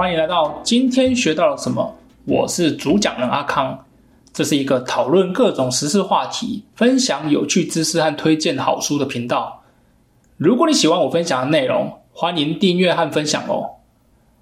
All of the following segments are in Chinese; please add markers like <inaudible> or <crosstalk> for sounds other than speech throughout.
欢迎来到今天学到了什么？我是主讲人阿康，这是一个讨论各种时事话题、分享有趣知识和推荐好书的频道。如果你喜欢我分享的内容，欢迎订阅和分享哦。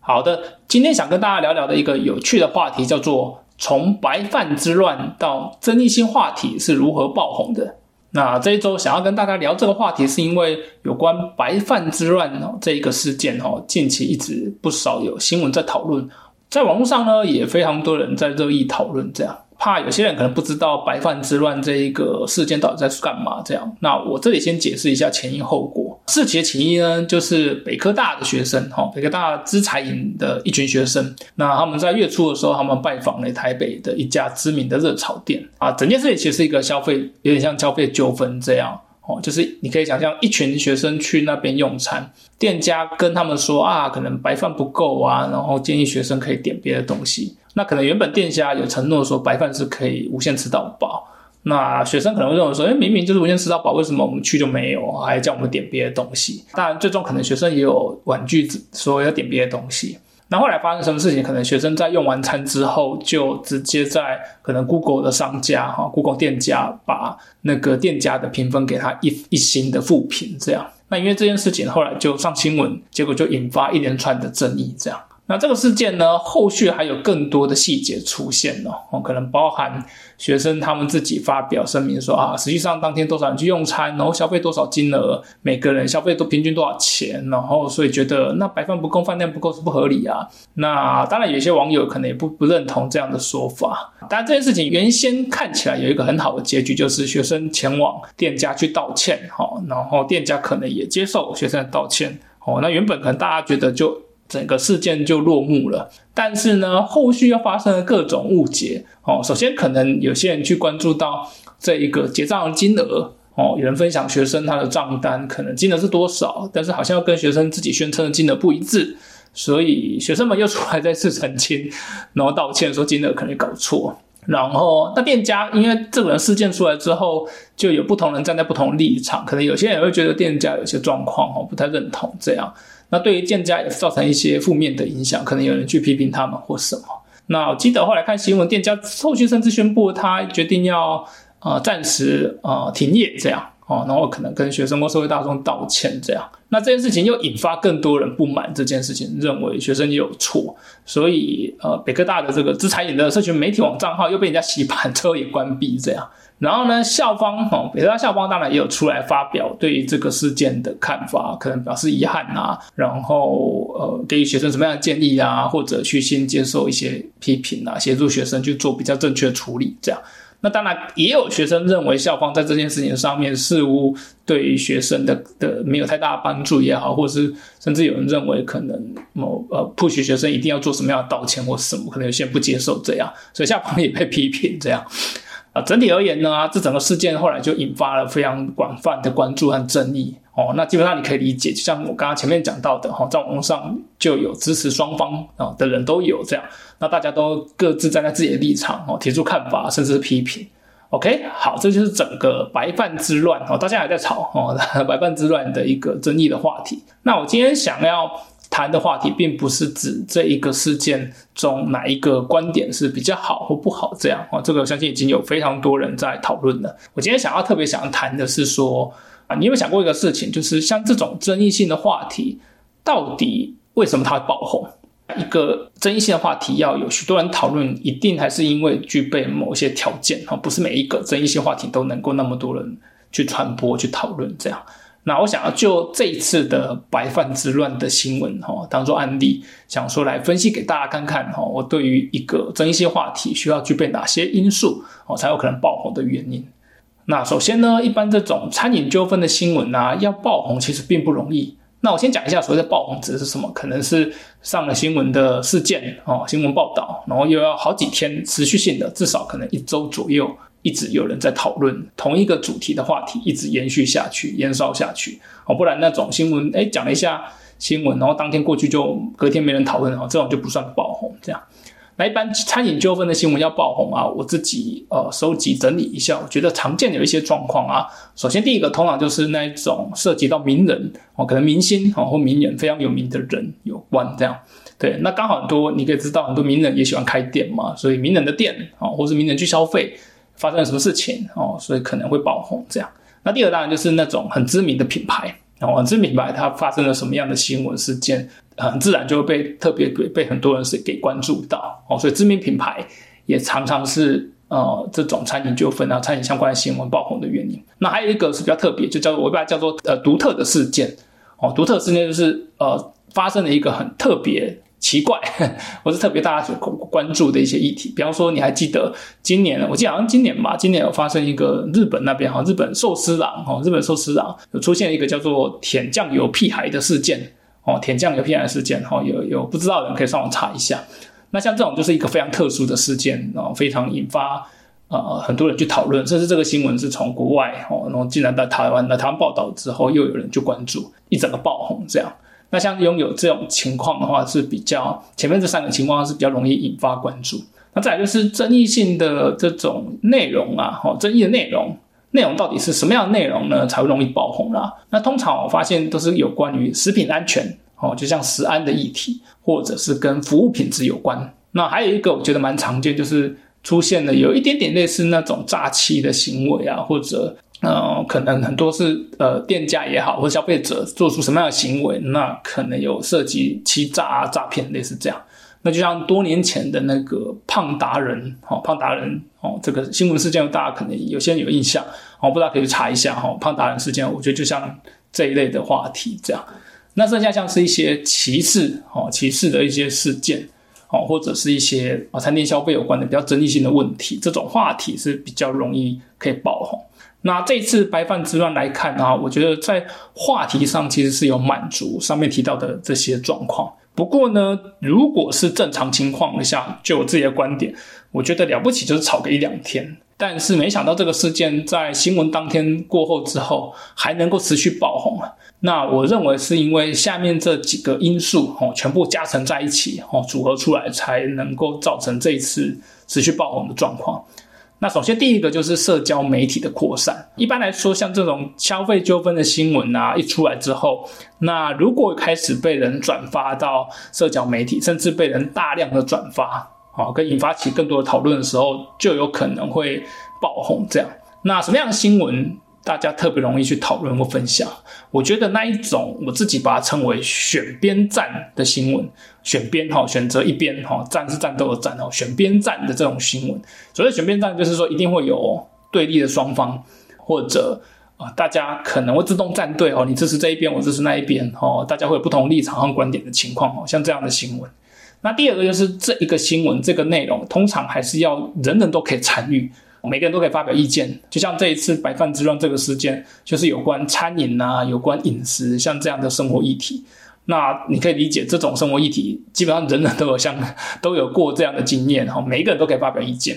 好的，今天想跟大家聊聊的一个有趣的话题，叫做从白饭之乱到争议性话题是如何爆红的。那这一周想要跟大家聊这个话题，是因为有关白饭之乱哦这一个事件哦，近期一直不少有新闻在讨论，在网络上呢也非常多人在热议讨论这样。怕有些人可能不知道白饭之乱这一个事件到底在干嘛，这样，那我这里先解释一下前因后果。事情的起因呢，就是北科大的学生，哈，北科大资财营的一群学生，那他们在月初的时候，他们拜访了台北的一家知名的热炒店，啊，整件事情其实是一个消费，有点像消费纠纷这样。哦，就是你可以想象一群学生去那边用餐，店家跟他们说啊，可能白饭不够啊，然后建议学生可以点别的东西。那可能原本店家有承诺说白饭是可以无限吃到饱，那学生可能会认为说，哎，明明就是无限吃到饱，为什么我们去就没有，还叫我们点别的东西？当然，最终可能学生也有婉拒说要点别的东西。那后来发生什么事情？可能学生在用完餐之后，就直接在可能 Google 的商家哈，Google 店家把那个店家的评分给他一一星的负评，这样。那因为这件事情后来就上新闻，结果就引发一连串的争议，这样。那这个事件呢，后续还有更多的细节出现了哦，可能包含学生他们自己发表声明说啊，实际上当天多少人去用餐，然后消费多少金额，每个人消费都平均多少钱，然后所以觉得那白饭不够，饭量不够是不合理啊。那当然有些网友可能也不不认同这样的说法。当然这件事情原先看起来有一个很好的结局，就是学生前往店家去道歉，哈，然后店家可能也接受学生的道歉，哦，那原本可能大家觉得就。整个事件就落幕了，但是呢，后续又发生了各种误解哦。首先，可能有些人去关注到这一个结账的金额哦，有人分享学生他的账单，可能金额是多少，但是好像要跟学生自己宣称的金额不一致，所以学生们又出来再次澄清，<laughs> 然后道歉说金额可能搞错。然后那店家因为这个事件出来之后，就有不同人站在不同立场，可能有些人会觉得店家有些状况哦，不太认同这样。那对于店家也造成一些负面的影响，可能有人去批评他们或什么。那我记得后来看新闻，店家后续甚至宣布他决定要呃暂时呃停业这样哦，然后可能跟学生或社会大众道歉这样。那这件事情又引发更多人不满，这件事情认为学生也有错，所以呃北科大的这个资财眼的社群媒体网账号又被人家洗盘，之后也关闭这样。然后呢，校方哈，北大校方当然也有出来发表对于这个事件的看法，可能表示遗憾啊，然后呃，给予学生什么样的建议啊，或者虚心接受一些批评啊，协助学生去做比较正确的处理，这样。那当然也有学生认为校方在这件事情上面似乎对于学生的的没有太大帮助也好，或是甚至有人认为可能某呃不许学生一定要做什么样的道歉或什么，可能有些人不接受这样，所以校方也被 <laughs> 批评这样。啊，整体而言呢，这整个事件后来就引发了非常广泛的关注和争议哦。那基本上你可以理解，就像我刚刚前面讲到的哈，在网络上就有支持双方啊的人都有这样，那大家都各自站在自己的立场哦，提出看法，甚至是批评。OK，好，这就是整个白饭之乱哦，大家还在吵哦，<laughs> 白饭之乱的一个争议的话题。那我今天想要。谈的话题并不是指这一个事件中哪一个观点是比较好或不好这样啊，这个我相信已经有非常多人在讨论了。我今天想要特别想要谈的是说啊，你有没有想过一个事情，就是像这种争议性的话题，到底为什么它会爆红？一个争议性的话题要有许多人讨论，一定还是因为具备某些条件啊，不是每一个争议性话题都能够那么多人去传播、去讨论这样。那我想要就这一次的白饭之乱的新闻哈，当做案例，想说来分析给大家看看哈，我对于一个争议性话题需要具备哪些因素哦，才有可能爆红的原因。那首先呢，一般这种餐饮纠纷的新闻啊，要爆红其实并不容易。那我先讲一下所谓的爆红指的是什么，可能是上了新闻的事件哦，新闻报道，然后又要好几天持续性的，至少可能一周左右。一直有人在讨论同一个主题的话题，一直延续下去、延烧下去哦，不然那种新闻，哎，讲了一下新闻，然后当天过去就隔天没人讨论哦，这种就不算爆红。这样，那一般餐饮纠纷的新闻要爆红啊，我自己呃收集整理一下，我觉得常见有一些状况啊。首先第一个，通常就是那一种涉及到名人哦，可能明星哦或名人非常有名的人有关这样。对，那刚好很多你可以知道，很多名人也喜欢开店嘛，所以名人的店哦，或是名人去消费，发生了什么事情哦，所以可能会爆红这样。那第二当然就是那种很知名的品牌哦，很知名品牌它发生了什么样的新闻事件。很自然就会被特别被被很多人是给关注到哦，所以知名品牌也常常是呃这种餐饮纠纷啊、餐饮相关的新闻爆红的原因。那还有一个是比较特别，就叫做我把它叫做呃独特的事件哦，独特事件就是呃发生了一个很特别、奇怪 <laughs> 或是特别大家所关注的一些议题。比方说，你还记得今年？我记得好像今年吧，今年有发生一个日本那边哈，日本寿司郎哈，日本寿司郎有出现一个叫做舔酱油屁孩的事件。哦，舔酱油屁孩事件，哈，有有不知道的人可以上网查一下。那像这种就是一个非常特殊的事件，然后非常引发呃很多人去讨论，甚至这个新闻是从国外哦，然后竟然在台湾那台湾报道之后，又有人就关注，一整个爆红这样。那像拥有这种情况的话，是比较前面这三个情况是比较容易引发关注。那再来就是争议性的这种内容啊，哦，争议的内容。内容到底是什么样的内容呢？才会容易爆红啦？那通常我发现都是有关于食品安全哦，就像食安的议题，或者是跟服务品质有关。那还有一个我觉得蛮常见，就是出现了有一点点类似那种诈欺的行为啊，或者呃，可能很多是呃店家也好，或者消费者做出什么样的行为，那可能有涉及欺诈啊、诈骗类似这样。那就像多年前的那个胖达人，哦，胖达人，哦，这个新闻事件，大家可能有些人有印象，哦，不知道可以去查一下，哈，胖达人事件，我觉得就像这一类的话题这样。那剩下像是一些歧视，哦，歧视的一些事件，哦，或者是一些啊餐厅消费有关的比较争议性的问题，这种话题是比较容易可以爆红。那这次白饭之乱来看啊，我觉得在话题上其实是有满足上面提到的这些状况。不过呢，如果是正常情况下，就我自己的观点，我觉得了不起就是炒个一两天。但是没想到这个事件在新闻当天过后之后，还能够持续爆红啊。那我认为是因为下面这几个因素哦，全部加成在一起哦，组合出来才能够造成这一次持续爆红的状况。那首先第一个就是社交媒体的扩散。一般来说，像这种消费纠纷的新闻啊，一出来之后，那如果开始被人转发到社交媒体，甚至被人大量的转发，好，跟引发起更多的讨论的时候，就有可能会爆红。这样，那什么样的新闻？大家特别容易去讨论或分享，我觉得那一种我自己把它称为选边站的新闻，选边哈，选择一边哈，站是战斗的战哦，选边站的这种新闻，所谓选边站就是说一定会有对立的双方，或者啊大家可能会自动站队哦，你支持这一边，我支持那一边哦，大家会有不同立场和观点的情况哦，像这样的新闻。那第二个就是这一个新闻这个内容，通常还是要人人都可以参与。每个人都可以发表意见，就像这一次白饭之乱这个事件，就是有关餐饮啊，有关饮食，像这样的生活议题。那你可以理解，这种生活议题基本上人人都有像都有过这样的经验哈，每一个人都可以发表意见。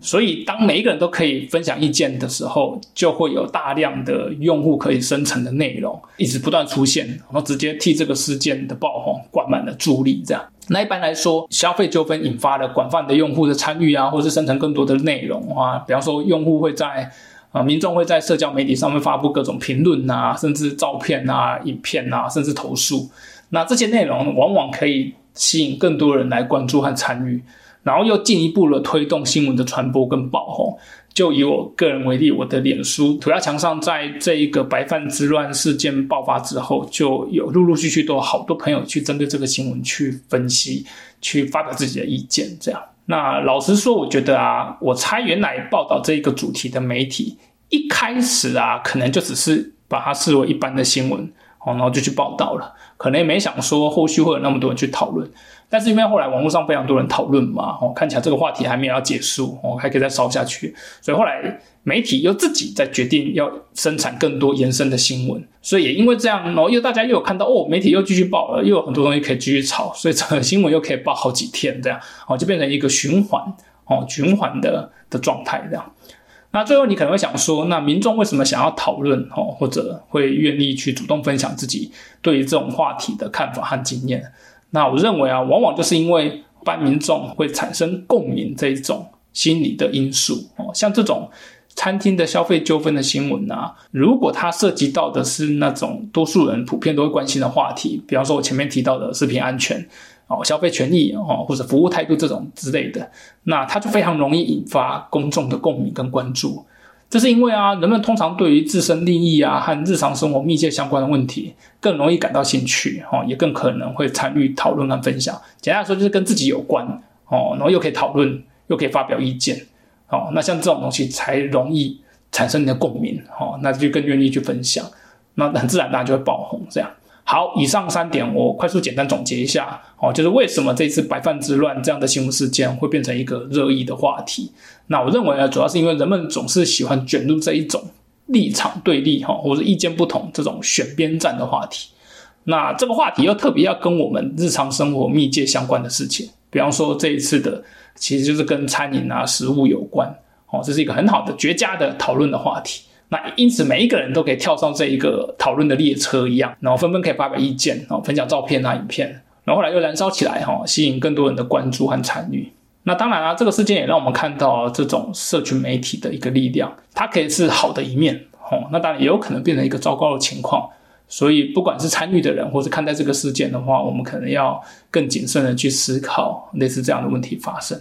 所以当每一个人都可以分享意见的时候，就会有大量的用户可以生成的内容一直不断出现，然后直接替这个事件的爆红灌满了助力，这样。那一般来说，消费纠纷引发了广泛的用户的参与啊，或是生成更多的内容啊，比方说用户会在啊，民众会在社交媒体上面发布各种评论啊，甚至照片啊、影片啊，甚至投诉。那这些内容往往可以吸引更多人来关注和参与，然后又进一步的推动新闻的传播跟爆红。就以我个人为例，我的脸书涂鸦墙上，在这一个白饭之乱事件爆发之后，就有陆陆续续都有好多朋友去针对这个新闻去分析，去发表自己的意见。这样，那老实说，我觉得啊，我猜原来报道这一个主题的媒体，一开始啊，可能就只是把它视为一般的新闻，哦，然后就去报道了，可能也没想说后续会有那么多人去讨论。但是因为后来网络上非常多人讨论嘛，哦，看起来这个话题还没有要结束，哦，还可以再烧下去，所以后来媒体又自己在决定要生产更多延伸的新闻，所以也因为这样，然后又大家又有看到哦，媒体又继续报了，又有很多东西可以继续炒，所以这个新闻又可以报好几天，这样，哦，就变成一个循环，哦，循环的的状态这样。那最后你可能会想说，那民众为什么想要讨论，哦，或者会愿意去主动分享自己对于这种话题的看法和经验？那我认为啊，往往就是因为一般民众会产生共鸣这一种心理的因素哦。像这种餐厅的消费纠纷的新闻啊，如果它涉及到的是那种多数人普遍都会关心的话题，比方说我前面提到的食品安全哦、消费权益哦，或者服务态度这种之类的，那它就非常容易引发公众的共鸣跟关注。这是因为啊，人们通常对于自身利益啊和日常生活密切相关的问题更容易感到兴趣哦，也更可能会参与讨论和分享。简单来说，就是跟自己有关哦，然后又可以讨论，又可以发表意见哦。那像这种东西才容易产生你的共鸣哦，那就更愿意去分享，那很自然大家就会爆红这样。好，以上三点我快速简单总结一下哦，就是为什么这次白饭之乱这样的新闻事件会变成一个热议的话题。那我认为呢，主要是因为人们总是喜欢卷入这一种立场对立哈，或者意见不同这种选边站的话题。那这个话题又特别要跟我们日常生活密切相关的事情，比方说这一次的，其实就是跟餐饮啊、食物有关哦，这是一个很好的绝佳的讨论的话题。那因此每一个人都可以跳上这一个讨论的列车一样，然后纷纷可以发表意见，然后分享照片啊、影片，然后后来又燃烧起来哈，吸引更多人的关注和参与。那当然啊，这个事件也让我们看到这种社群媒体的一个力量，它可以是好的一面哦，那当然也有可能变成一个糟糕的情况。所以不管是参与的人，或是看待这个事件的话，我们可能要更谨慎的去思考类似这样的问题发生。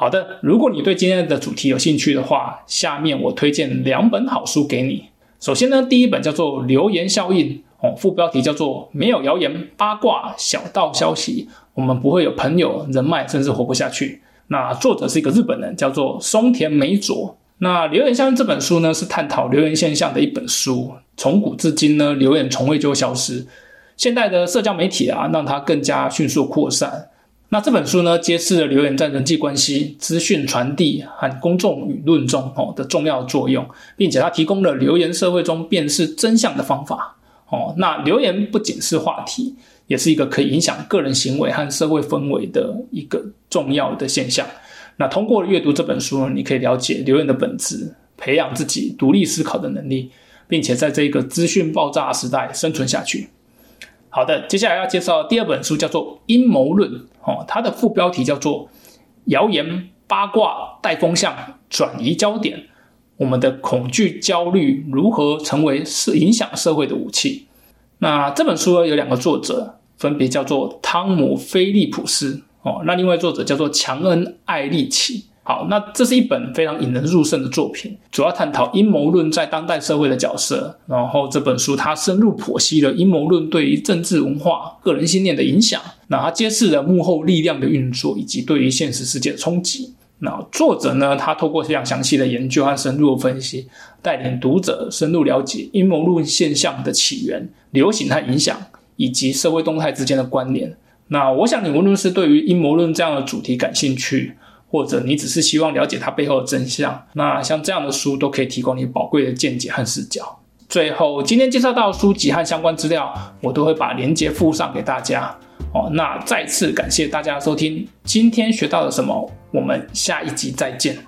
好的，如果你对今天的主题有兴趣的话，下面我推荐两本好书给你。首先呢，第一本叫做《流言效应》，哦，副标题叫做“没有谣言、八卦、小道消息，我们不会有朋友、人脉，甚至活不下去”。那作者是一个日本人，叫做松田美佐。那《流言效应》这本书呢，是探讨流言现象的一本书。从古至今呢，流言从未就消失。现代的社交媒体啊，让它更加迅速扩散。那这本书呢，揭示了留言在人际关系、资讯传递和公众舆论中哦的重要作用，并且它提供了留言社会中辨识真相的方法哦。那留言不仅是话题，也是一个可以影响个人行为和社会氛围的一个重要的现象。那通过阅读这本书呢，你可以了解留言的本质，培养自己独立思考的能力，并且在这个资讯爆炸时代生存下去。好的，接下来要介绍第二本书，叫做《阴谋论》哦，它的副标题叫做“谣言、八卦带风向，转移焦点，我们的恐惧、焦虑如何成为是影响社会的武器”。那这本书，有两个作者，分别叫做汤姆·菲利普斯哦，那另外作者叫做强恩·艾利奇。好，那这是一本非常引人入胜的作品，主要探讨阴谋论在当代社会的角色。然后这本书它深入剖析了阴谋论对于政治文化、个人信念的影响。那它揭示了幕后力量的运作以及对于现实世界的冲击。那作者呢，他透过非常详细的研究和深入的分析，带领读者深入了解阴谋论现象的起源、流行和影响，以及社会动态之间的关联。那我想，你无论是对于阴谋论这样的主题感兴趣，或者你只是希望了解它背后的真相，那像这样的书都可以提供你宝贵的见解和视角。最后，今天介绍到书籍和相关资料，我都会把链接附上给大家。哦，那再次感谢大家收听，今天学到了什么？我们下一集再见。